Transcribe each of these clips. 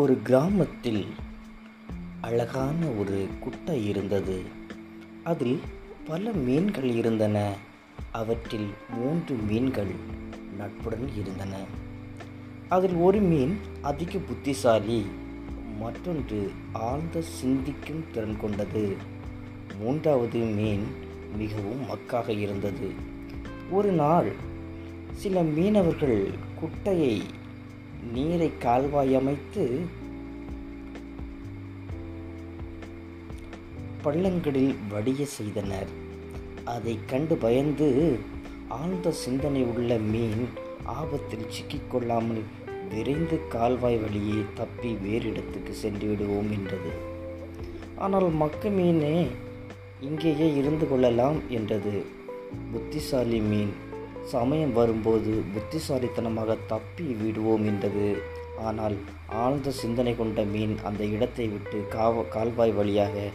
ஒரு கிராமத்தில் அழகான ஒரு குட்டை இருந்தது. அதில் பல மீன்கள் இருந்தன. அவற்றில் மூன்று மீன்கள் நட்புடன் இருந்தன. அதில் ஒரு மீன் அதிக புத்திசாலி மற்றொன்று ஆழ்ந்த சிந்திக்கும் திறன் கொண்டது. மூன்றாவது மீன் மிகவும் மக்காக இருந்தது. ஒரு நாள் சில மீனவர்கள் குட்டையை நீரை கால்வாய் அமைத்து பள்ளங்களில் வடிய செய்தனர். அதை கண்டு பயந்து ஆழ்ந்த சிந்தனை உள்ள மீன் ஆபத்தில் சிக்கிக்கொள்ளாமல் விரைந்து கால்வாய் வழியே தப்பி வேறு இடத்துக்கு சென்று விடுவோம் என்றது. ஆனால் மக்க மீனே இங்கேயே இருந்து கொள்ளலாம் என்றது. புத்திசாலி மீன் சமயம் வரும்போது புத்திசாலித்தனமாக தப்பி விடுவோம் என்றது. ஆனால் ஆழ்ந்த சிந்தனை கொண்ட மீன் அந்த இடத்தை விட்டு காவ கால்வாய் வழியாக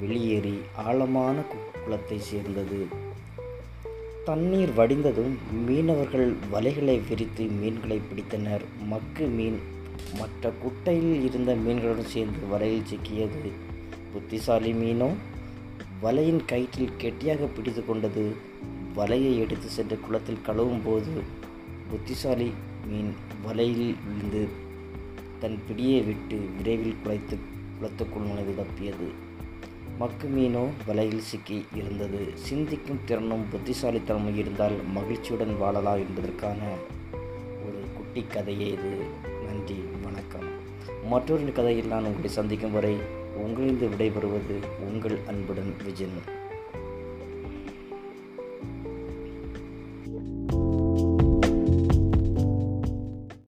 வெளியேறி ஆழமான குளத்தை சேர்ந்தது. தண்ணீர் வடிந்ததும் மீனவர்கள் வலைகளை விரித்து மீன்களை பிடித்தனர். மக்கு மீன் மற்ற குட்டையில் இருந்த மீன்களுடன் சேர்ந்து வலையில் சிக்கியது. புத்திசாலி மீனோ வலையின் கயிற்றில் கெட்டியாக பிடித்து கொண்டது. வலையை எடுத்து சென்று குளத்தில் கழுவும் போது புத்திசாலி மீன் வலையில் விழுந்து தன் பிடியை விட்டு விரைவில் குலைத்து குளத்துக்குள் நுழைந்து தப்பியது. மக்கு மீனோ வலையில் சிக்கி இருந்தது. சிந்திக்கும் திறனும் புத்திசாலித்தனமும் இருந்தால் மகிழ்ச்சியுடன் வாழலாம் என்பதற்கான ஒரு குட்டி கதையே இது. நன்றி வணக்கம். மற்றொரு கதையில் நான் உங்களை சந்திக்கும் வரை உங்களிருந்து விடைபெறுவது உங்கள் அன்புடன் விஜயன்